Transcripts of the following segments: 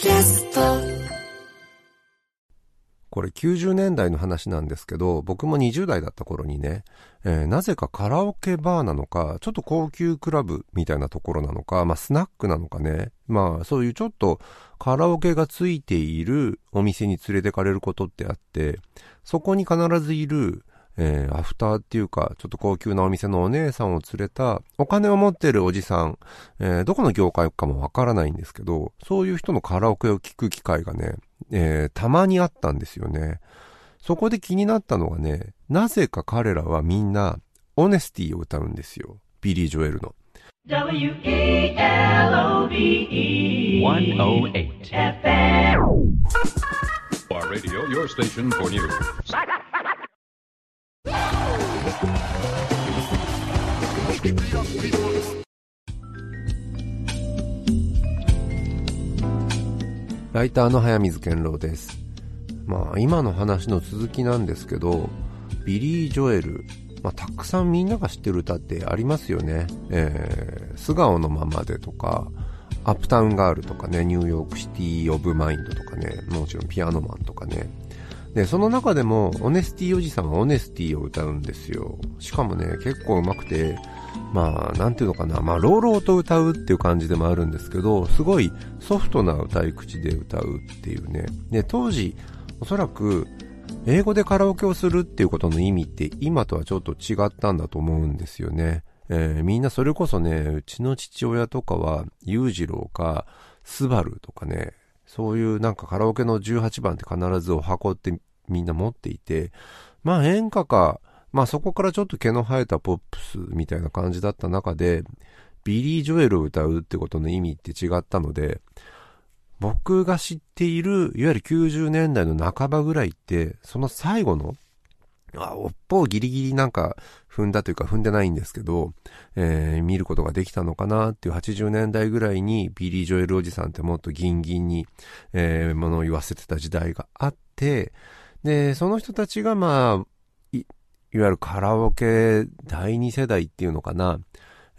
キャスト。これ90年代の話なんですけど、僕も20代だった頃にね、えーなぜかカラオケバーなのか、ちょっと高級クラブみたいなところなのか、まあスナックなのかね、まあそういうちょっとカラオケがついているお店に連れてかれることってあって、そこに必ずいる、えーアフターっていうか、ちょっと高級なお店のお姉さんを連れた、お金を持ってるおじさん、えーどこの業界かもわからないんですけど、そういう人のカラオケを聞く機会がね、えーたまにあったんですよね。そこで気になったのがね、なぜか彼らはみんな、オネスティを歌うんですよ。ビリー・ジョエルの。W-E-L-O-V-E 108. FM. Our radio, your station for news. ライターの速水健朗です。まあ、今の話の続きなんですけど、ビリー・ジョエル、まあ、たくさんみんなが知ってる歌ってありますよね。えー、素顔のままでとか、アップタウンガールとかね、ニューヨークステイト・オブ・マインドとかね、もちろんピアノマンとかね。で、その中でも、オネスティおじさんはオネスティを歌うんですよ。しかもね、結構上手くて、まあ、なんていうのかな、まあ、朗々と歌うっていう感じでもあるんですけど、すごいソフトな歌い口で歌うっていうね。で、当時、おそらく、英語でカラオケをするっていうことの意味って今とはちょっと違ったんだと思うんですよね。えーみんなそれこそね、うちの父親とかは、裕次郎か、スバルとかね、そういうなんかカラオケの18番って必ずお箱ってみんな持っていて、まあ演歌か、まあそこからちょっと毛の生えたポップスみたいな感じだった中で、ビリー・ジョエルを歌うってことの意味って違ったので、僕が知っている、いわゆる90年代の半ばぐらいって、その最後の、あ、おっぽをギリギリなんか踏んだというか踏んでないんですけど、えー見ることができたのかなっていう80年代ぐらいにビリー・ジョエルおじさんってもっとギンギンに、えーものを言わせてた時代があって、で、その人たちがまあ、い、いわゆるカラオケ第二世代っていうのかな、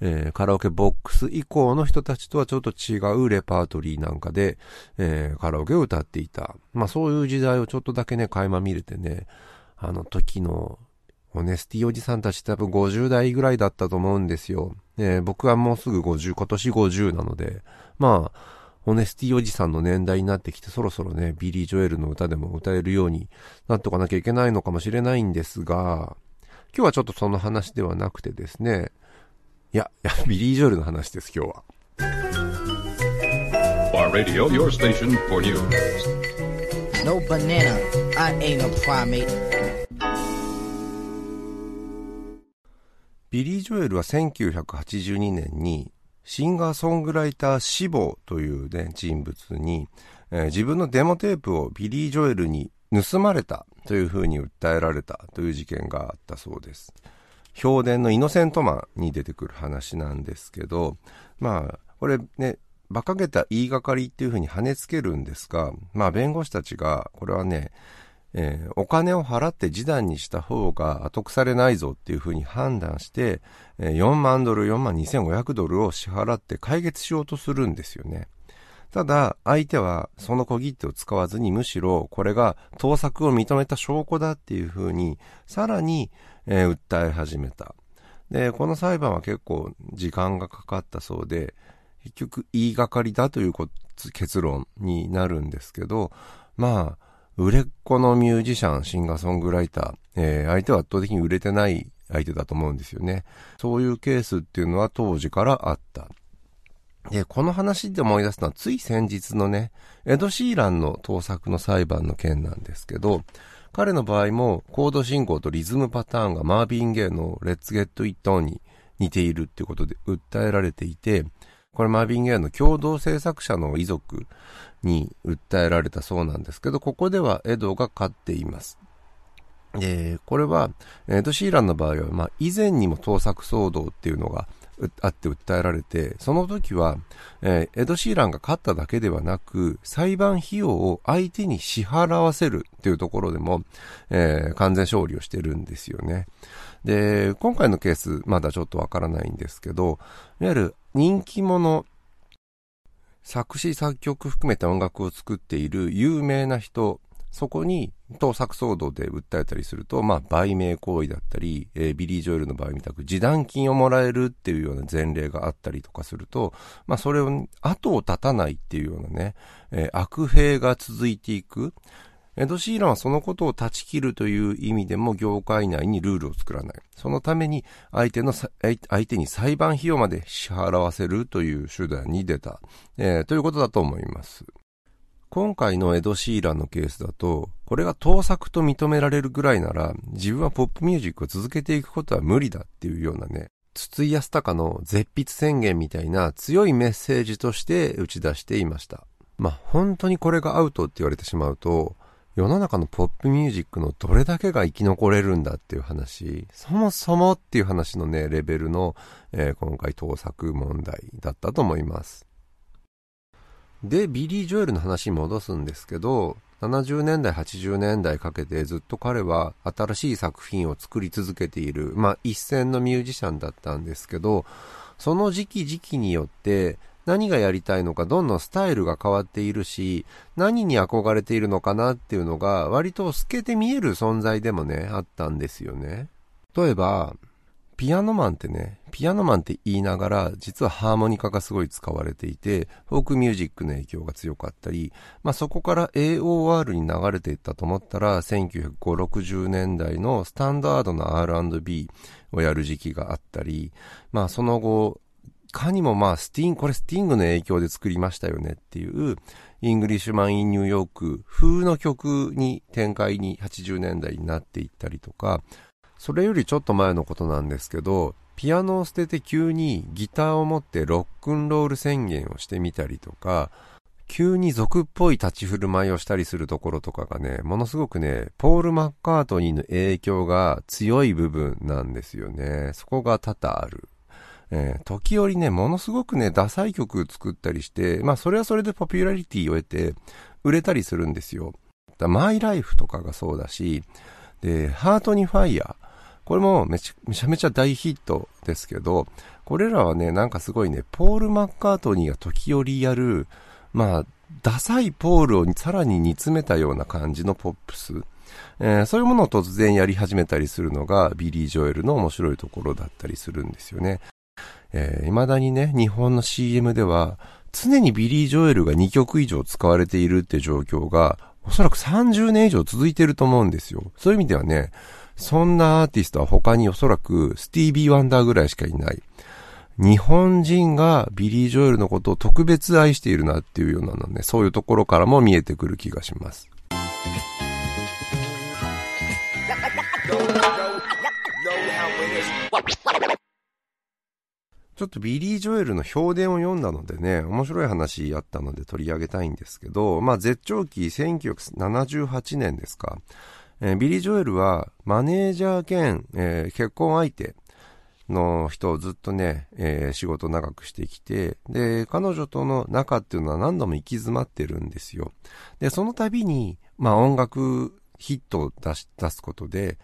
えーカラオケボックス以降の人たちとはちょっと違うレパートリーなんかで、えーカラオケを歌っていた。まあそういう時代をちょっとだけね、垣間見れてね、あの時のオネスティおじさんたち多分50代ぐらいだったと思うんですよ。えー僕はもうすぐ50、今年50なので、まあ、オネスティおじさんの年代になってきてそろそろね、ビリー・ジョエルの歌でも歌えるようになっとかなきゃいけないのかもしれないんですが、今日はちょっとその話ではなくてですね、いや、いや、ビリー・ジョエルの話です、今日は。Our radio, your station for news. No banana, I ain't a primate. ビリー・ジョエルは1982年にシンガーソングライター志望というね、人物に、えー自分のデモテープをビリー・ジョエルに盗まれたというふうに訴えられたという事件があったそうです。評伝のイノセントマンに出てくる話なんですけど、まあ、これね、馬鹿げた言いがかりっていうふうに跳ねつけるんですが、まあ弁護士たちが、これはね、えーお金を払って示談にした方が後腐れないぞっていうふうに判断して、えー4万ドル、4万2500ドルを支払って解決しようとするんですよね。ただ、相手はその小切手を使わずにむしろこれが盗作を認めた証拠だっていうふうに、さらに、えー訴え始めた。で、この裁判は結構時間がかかったそうで、結局言いがかりだという結論になるんですけど、まあ、売れっ子のミュージシャン、シンガーソングライター、えー相手は圧倒的に売れてない相手だと思うんですよね。そういうケースっていうのは当時からあった。で、この話で思い出すのはつい先日のね、エド・シーランの盗作の裁判の件なんですけど、彼の場合もコード進行とリズムパターンがマービン・ゲイのレッツ・ゲット・イット・オンに似ているっていうことで訴えられていて、これマービン・ゲイの共同制作者の遺族に訴えられたそうなんですけど、ここではエドが勝っています。で、これは、エド・シーランの場合は、まあ、以前にも盗作騒動っていうのがあって訴えられて、その時は、えーエド・シーランが勝っただけではなく、裁判費用を相手に支払わせるっていうところでも、えー完全勝利をしてるんですよね。で、今回のケース、まだちょっとわからないんですけど、いわゆる人気者、作詞作曲含めて音楽を作っている有名な人、そこに盗作騒動で訴えたりすると、まあ、売名行為だったり、えー、ビリー・ジョエルの場合みたく示談金をもらえるっていうような前例があったりとかすると、まあ、それを後を絶たないっていうようなね、えー、悪兵が続いていく。エド・シーランはそのことを断ち切るという意味でも業界内にルールを作らない。そのために相手の、相手に裁判費用まで支払わせるという手段に出た、えー、ということだと思います。今回のエド・シーランのケースだと、これが盗作と認められるぐらいなら、自分はポップミュージックを続けていくことは無理だっていうようなね、筒井康隆の絶筆宣言みたいな強いメッセージとして打ち出していました。まあ、本当にこれがアウトって言われてしまうと、世の中のポップミュージックのどれだけが生き残れるんだっていう話、そもそもっていう話のね、レベルの、えー、今回盗作問題だったと思います。で、ビリー・ジョエルの話に戻すんですけど、70年代、80年代かけてずっと彼は新しい作品を作り続けている、まあ一線のミュージシャンだったんですけど、その時期時期によって何がやりたいのかどんどんスタイルが変わっているし、何に憧れているのかなっていうのが割と透けて見える存在でもね、あったんですよね。例えば、ピアノマンってね、ピアノマンって言いながら、実はハーモニカがすごい使われていて、フォークミュージックの影響が強かったり、まあそこから AOR に流れていったと思ったら、1950、60年代のスタンダードな R&B をやる時期があったり、まあその後、いかにもまあスティン、これスティングの影響で作りましたよねっていう、イングリッシュマン・イン・ニューヨーク風の曲に展開に80年代になっていったりとか、それよりちょっと前のことなんですけど、ピアノを捨てて急にギターを持ってロックンロール宣言をしてみたりとか、急に俗っぽい立ち振る舞いをしたりするところとかがね、ものすごくね、ポール・マッカートニーの影響が強い部分なんですよね。そこが多々ある。えー、時折ね、ものすごくね、ダサい曲作ったりして、まあそれはそれでポピュラリティを得て、売れたりするんですよ。マイライフとかがそうだし、で、ハートにファイヤー。これもめちゃめちゃ大ヒットですけど、これらはね、なんかすごいね、ポール・マッカートニーが時折やる、まあ、ダサいポールをさらに煮詰めたような感じのポップス。えー、そういうものを突然やり始めたりするのがビリー・ジョエルの面白いところだったりするんですよね。えー、未だにね、日本の CM では常にビリー・ジョエルが2曲以上使われているって状況がおそらく30年以上続いてると思うんですよ。そういう意味ではね、そんなアーティストは他におそらくスティービー・ワンダーぐらいしかいない。日本人がビリー・ジョエルのことを特別愛しているなっていうようなのね、そういうところからも見えてくる気がします。ちょっとビリー・ジョエルの評伝を読んだのでね、面白い話あったので取り上げたいんですけど、まあ絶頂期1978年ですか。えー、ビリー・ジョエルはマネージャー兼、えー、結婚相手の人をずっとね、えー、仕事長くしてきて、で、彼女との仲っていうのは何度も行き詰まってるんですよ。で、その度に、まあ音楽ヒットを出し、出すことで、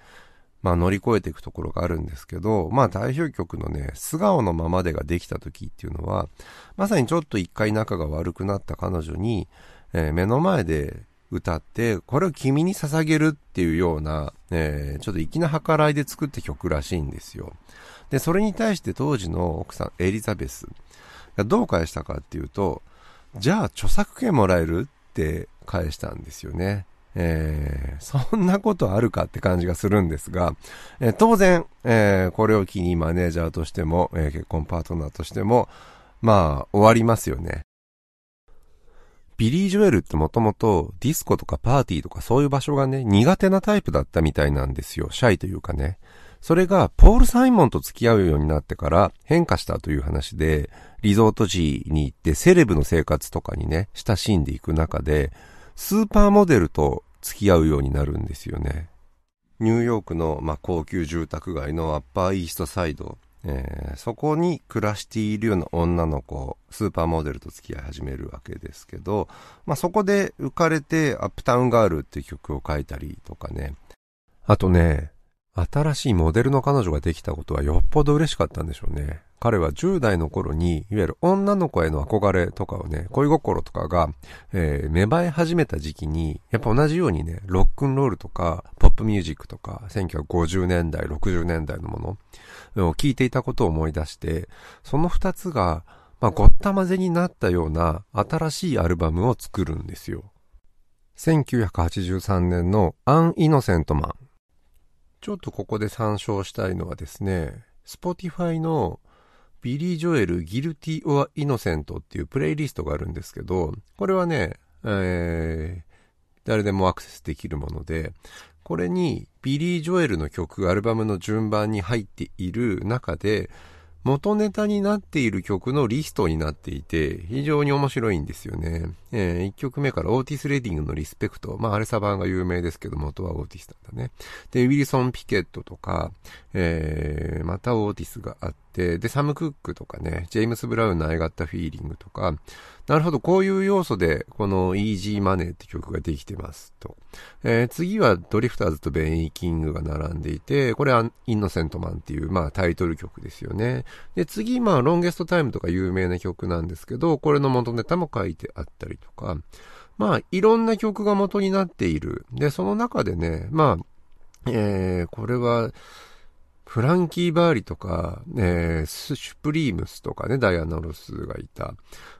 まあ乗り越えていくところがあるんですけど、まあ代表曲のね、素顔のままでができた時っていうのは、まさにちょっと一回仲が悪くなった彼女に、えー、目の前で歌って、これを君に捧げるっていうような、えー、ちょっと粋な計らいで作った曲らしいんですよ。で、それに対して当時の奥さん、エリザベスがどう返したかっていうと、じゃあ著作権もらえるって返したんですよね。えー、そんなことあるかって感じがするんですが、えー、当然、えー、これを機にマネージャーとしても、え結婚パートナーとしても、まあ、終わりますよね。ビリー・ジョエルってもともとディスコとかパーティーとかそういう場所がね、苦手なタイプだったみたいなんですよ。シャイというかね。それが、ポール・サイモンと付き合うようになってから変化したという話で、リゾート地に行ってセレブの生活とかにね、親しんでいく中で、スーパーモデルと付き合うようになるんですよね。ニューヨークの、まあ、高級住宅街のアッパーイーストサイドえー、そこに暮らしているような女の子、スーパーモデルと付き合い始めるわけですけど、まあ、そこで浮かれてアップタウンガールっていう曲を書いたりとかね。あとね、新しいモデルの彼女ができたことはよっぽど嬉しかったんでしょうね。彼は10代の頃に、いわゆる女の子への憧れとかをね、恋心とかが、えー、芽生え始めた時期に、やっぱ同じようにね、ロックンロールとか、ポップミュージックとか、1950年代、60年代のものを聞いていたことを思い出して、その二つが、まあ、ごったまぜになったような新しいアルバムを作るんですよ。1983年のアン・イノセントマン。ちょっとここで参照したいのはですね、Spotify のビリー・ジョエル・ギルティ・オア・イノセントっていうプレイリストがあるんですけど、これはね、えー、誰でもアクセスできるもので、これにビリー・ジョエルの曲、アルバムの順番に入っている中で、元ネタになっている曲のリストになっていて、非常に面白いんですよね。えー、1曲目からオーティス・レディングのリスペクト。まあ、アレサ版が有名ですけど、元はオーティスなんだね。で、ウィルソン・ピケットとか、えー、またオーティスがあってて、で、サム・クックとかね、ジェームス・ブラウンのアイガッタ・フィーリングとか、なるほど、こういう要素で、このイージーマネーって曲ができてますと。えー、次はドリフターズとベイキングが並んでいて、これはインノセントマンっていう、まあタイトル曲ですよね。で、次、まあロンゲストタイムとか有名な曲なんですけど、これの元ネタも書いてあったりとか、まあいろんな曲が元になっている。で、その中でね、まあ、えー、これは、フランキー・ヴァリとか、えー、シュプリームスとかね、ダイアナ・ロスがいた、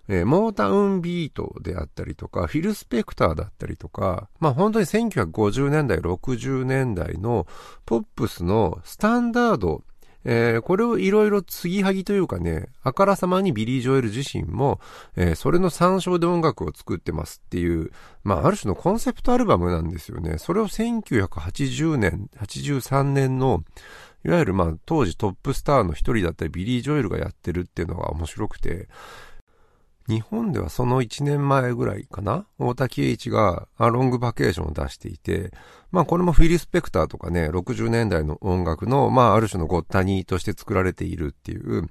えー、モータウン・ビートであったりとか、フィル・スペクターだったりとか、まあ本当に1950年代、60年代のポップスのスタンダード、えー、これをいろいろ継ぎはぎというかね、あからさまにビリー・ジョエル自身も、えー、それの参照で音楽を作ってますっていう、まあある種のコンセプトアルバムなんですよね。それを1980年、83年の、いわゆるまあ当時トップスターの一人だったビリー・ジョエルがやってるっていうのが面白くて、日本ではその1年前ぐらいかな大滝栄一がアロングバケーションを出していて、まあこれもフィリスペクターとかね、60年代の音楽の、まあある種のごったにとして作られているっていう、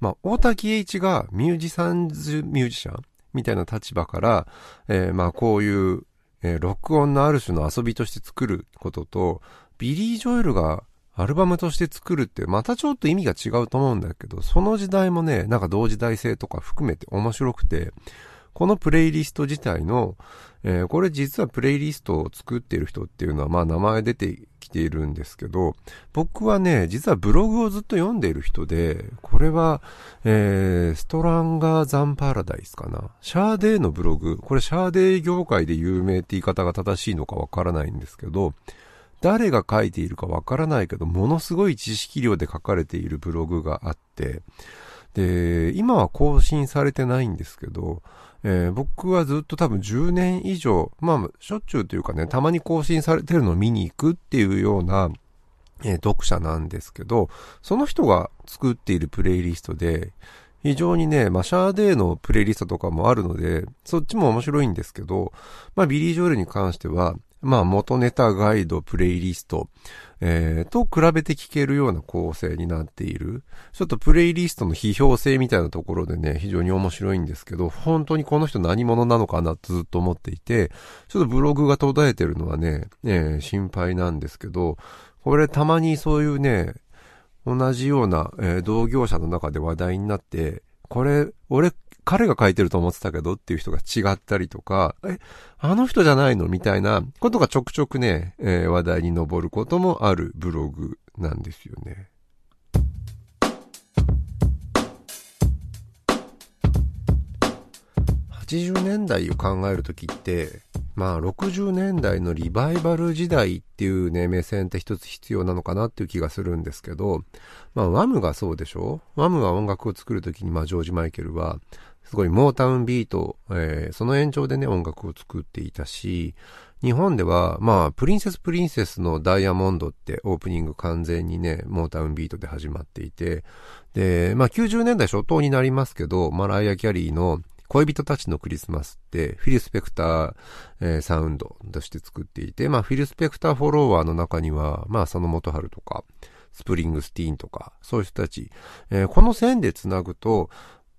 まあ大滝栄一がミュージシャンズミュージシャンみたいな立場から、えー、まあこういう、えー、録音のある種の遊びとして作ることと、ビリー・ジョエルがアルバムとして作るってまたちょっと意味が違うと思うんだけど、その時代もね、なんか同時代性とか含めて面白くて、このプレイリスト自体の、えー、これ実はプレイリストを作っている人っていうのはまあ名前出てきているんですけど、僕はね、実はブログをずっと読んでいる人で、これは、えー、ストレンジャー・ザン・パラダイスかな。シャーデーのブログ、これシャーデー業界で有名って言い方が正しいのかわからないんですけど、誰が書いているかわからないけど、ものすごい知識量で書かれているブログがあって、で、今は更新されてないんですけど、えー、僕はずっと多分10年以上、まあ、しょっちゅうというかね、たまに更新されてるのを見に行くっていうような、えー、読者なんですけど、その人が作っているプレイリストで、非常にね、まあ、シャーデーのプレイリストとかもあるので、そっちも面白いんですけど、まあ、ビリー・ジョールに関しては、まあ元ネタガイド、プレイリスト、えー、と比べて聞けるような構成になっている。ちょっとプレイリストの批評性みたいなところでね、非常に面白いんですけど、本当にこの人何者なのかなとずっと思っていて、ちょっとブログが途絶えてるのはね、えー、心配なんですけど、これたまにそういうね、同じような、えー、同業者の中で話題になって、これ、俺彼が書いてると思ってたけどっていう人が違ったりとか、え、あの人じゃないの？みたいなことがちょくちょくね、えー、話題に上ることもあるブログなんですよね。80年代を考えるときって、まあ60年代のリバイバル時代っていうね、目線って一つ必要なのかなっていう気がするんですけど、まあワムがそうでしょ？ワムは音楽を作るときにまあジョージ・マイケルはすごいモータウンビート、えー、その延長でね、音楽を作っていたし、日本では、まあ、プリンセスプリンセスのダイヤモンドってオープニング完全にね、モータウンビートで始まっていて、で、まあ90年代初頭になりますけど、マライア・キャリーの恋人たちのクリスマスって、フィル・スペクター、えー、サウンドとして作っていて、まあ、フィル・スペクターフォロワーの中には、まあ、佐野元春とか、スプリングスティーンとか、そういう人たち、えー、この線で繋ぐと、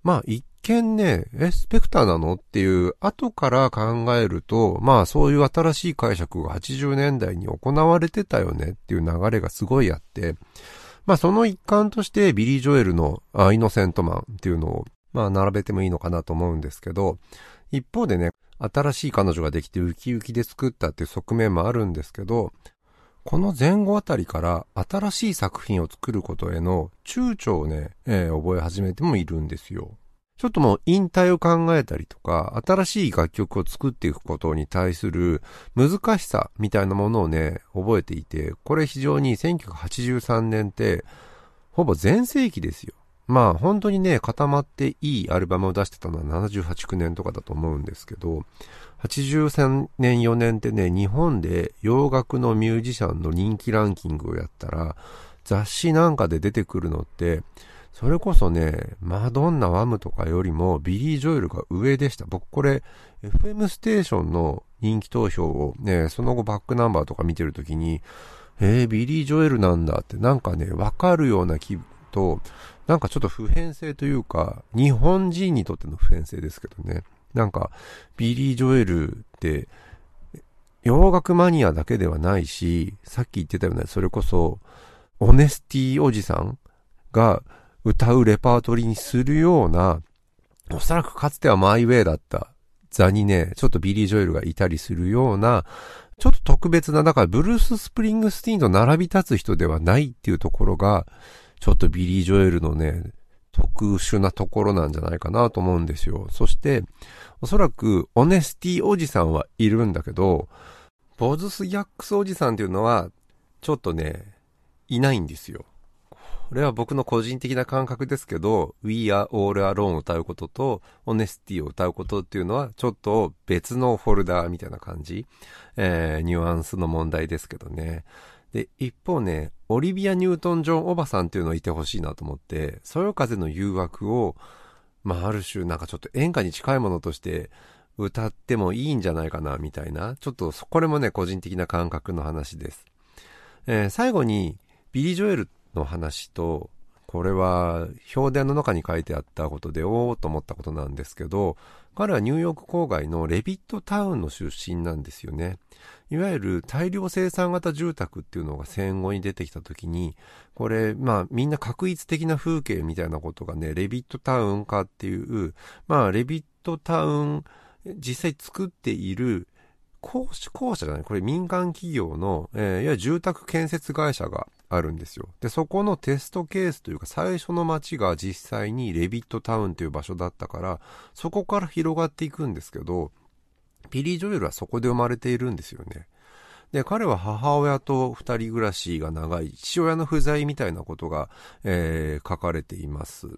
まあ一見ね、え、スペクターなの？っていう後から考えると、まあそういう新しい解釈が80年代に行われてたよねっていう流れがすごいあって、まあその一環としてビリー・ジョエルのあイノセントマンっていうのをまあ並べてもいいのかなと思うんですけど、一方でね、新しい彼女ができてウキウキで作ったっていう側面もあるんですけど、この前後あたりから新しい作品を作ることへの躊躇をね、えー覚え始めてもいるんですよ。ちょっともう引退を考えたりとか、新しい楽曲を作っていくことに対する難しさみたいなものをね、覚えていて、これ非常に1983年って、ほぼ全盛期ですよ。まあ本当にね、固まっていいアルバムを出してたのは78、9年とかだと思うんですけど、83年4年ってね、日本で洋楽のミュージシャンの人気ランキングをやったら、雑誌なんかで出てくるのって、それこそね、マドンナ、ワムとかよりもビリー・ジョエルが上でした。僕これ、FM ステーションの人気投票をね、その後バックナンバーとか見てるときに、えー、ビリー・ジョエルなんだってなんかね、わかるような気分と、なんかちょっと普遍性というか、日本人にとっての普遍性ですけどね。なんか、ビリー・ジョエルって、洋楽マニアだけではないし、さっき言ってたような、それこそ、オネスティおじさんが歌うレパートリーにするような、おそらくかつてはマイウェイだった座にね、ちょっとビリー・ジョエルがいたりするような、ちょっと特別な、だからブルース・スプリングスティーンと並び立つ人ではないっていうところが、ちょっとビリー・ジョエルのね、特殊なところなんじゃないかなと思うんですよ。そして、おそらく、オネスティおじさんはいるんだけど、ボズス・ギャックスおじさんっていうのは、ちょっとね、いないんですよ。これは僕の個人的な感覚ですけど、We Are All Alone を歌うことと、Honesty を歌うことっていうのは、ちょっと別のフォルダーみたいな感じ、えー、ニュアンスの問題ですけどね。で、一方ね、オリビア・ニュートン・ジョン・おばさんっていうのをいてほしいなと思って、そよ風の誘惑を、まあ、ある種なんかちょっと演歌に近いものとして歌ってもいいんじゃないかな、みたいな。ちょっと、これもね、個人的な感覚の話です。えー最後に、ビリー・ジョエルの話と、これは、評伝の中に書いてあったことで、おーっと思ったことなんですけど、彼はニューヨーク郊外のレビットタウンの出身なんですよね。いわゆる大量生産型住宅っていうのが戦後に出てきた時に、これ、まあみんな確一的な風景みたいなことがね、レビットタウン化っていう、まあレビットタウン、実際作っている公社、公社じゃない、これ民間企業の、えーいわゆる住宅建設会社があるんですよ。で、そこのテストケースというか最初の街が実際にレビットタウンという場所だったから、そこから広がっていくんですけど、ビリー・ジョエルはそこで生まれているんですよね。で、彼は母親と二人暮らしが長い、父親の不在みたいなことが、えー書かれています。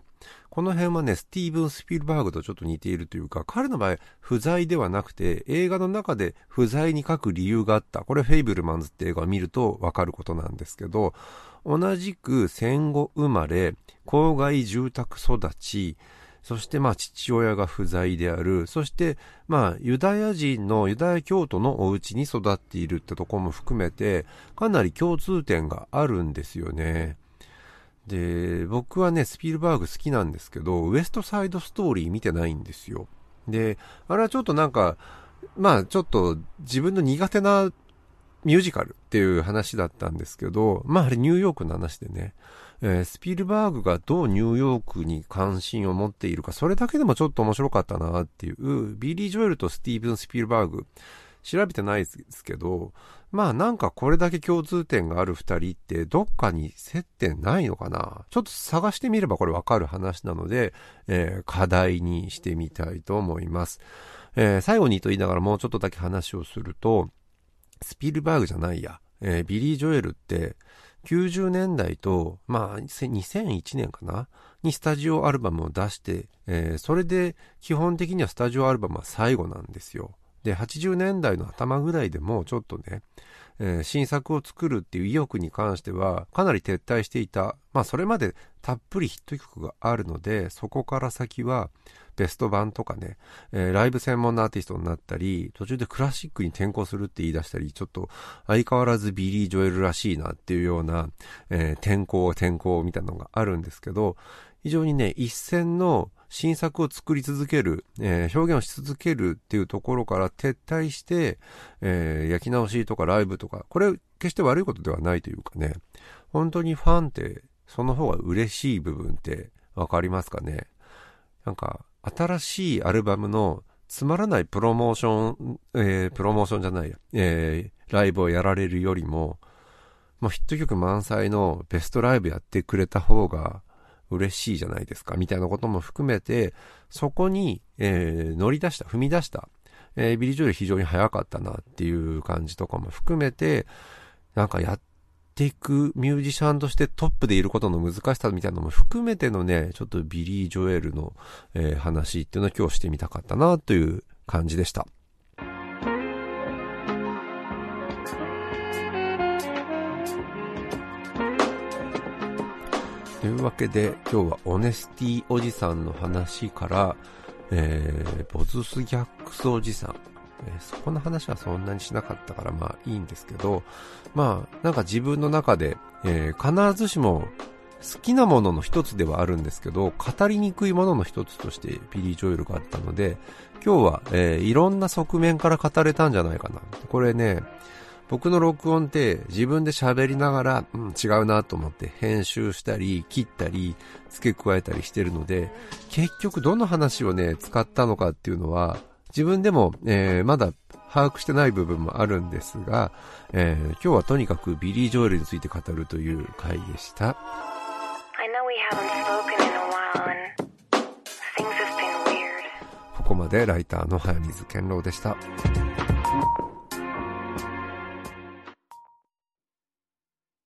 この辺はね、スティーブン・スピルバーグとちょっと似ているというか、彼の場合、不在ではなくて、映画の中で不在に書く理由があった。これ、フェイブルマンズって映画を見るとわかることなんですけど、同じく戦後生まれ、郊外住宅育ち、そしてまあ父親が不在である。そしてまあユダヤ人のユダヤ教徒のお家に育っているってとこも含めてかなり共通点があるんですよね。で、僕はね、スピルバーグ好きなんですけど、ウエストサイドストーリー見てないんですよ。で、あれはちょっとなんか、まあちょっと自分の苦手なミュージカルっていう話だったんですけど、まああれニューヨークの話でね、えースピルバーグがどうニューヨークに関心を持っているか、それだけでもちょっと面白かったなっていう、ビリー・ジョエルとスティーブン・スピルバーグ、調べてないですけど、まあなんかこれだけ共通点がある二人ってどっかに接点ないのかなちょっと探してみればこれわかる話なので、えー課題にしてみたいと思います。えー最後にと言いながらもうちょっとだけ話をすると、スピルバーグじゃないや、えービリー・ジョエルって90年代と、まあ2001年かな？にスタジオアルバムを出して、えーそれで基本的にはスタジオアルバムは最後なんですよ。で、80年代の頭ぐらいでもちょっとね、えー新作を作るっていう意欲に関してはかなり撤退していた。まあそれまでたっぷりヒット曲があるので、そこから先はベスト版とかね、えーライブ専門のアーティストになったり、途中でクラシックに転向するって言い出したり、ちょっと相変わらずビリー・ジョエルらしいなっていうような、えー転向転向みたいなのがあるんですけど、非常にね、一線の新作を作り続ける、えー表現をし続けるっていうところから撤退して、えー焼き直しとかライブとか、これ決して悪いことではないというかね、本当にファンってその方が嬉しい部分ってわかりますかね？なんか、新しいアルバムのつまらないプロモーション、えー、プロモーションじゃないや、えー、ライブをやられるよりも、もうヒット曲満載のベストライブやってくれた方が嬉しいじゃないですか、みたいなことも含めて、そこに、えー、乗り出した、踏み出した、えー、ビリー・ジョエル非常に早かったなっていう感じとかも含めて、なんかやっていくミュージシャンとしてトップでいることの難しさみたいなのも含めてのね、ちょっとビリー・ジョエルの、えー、話っていうのを今日してみたかったなという感じでした。というわけで今日はオネスティおじさんの話から、えー、ボズスギャックスおじさん、えー、そこの話はそんなにしなかったからまあいいんですけど、まあなんか自分の中で、えー、必ずしも好きなものの一つではあるんですけど、語りにくいものの一つとしてビリー・ジョエルがあったので、今日は、えー、いろんな側面から語れたんじゃないかな。これね、僕の録音って自分で喋りながら、うん、違うなと思って編集したり、切ったり、付け加えたりしてるので、結局どの話をね、使ったのかっていうのは、自分でも、えー、まだ把握してない部分もあるんですが、えー、今日はとにかくビリー・ジョエルについて語るという回でした。ここまでライターの早水健郎でした。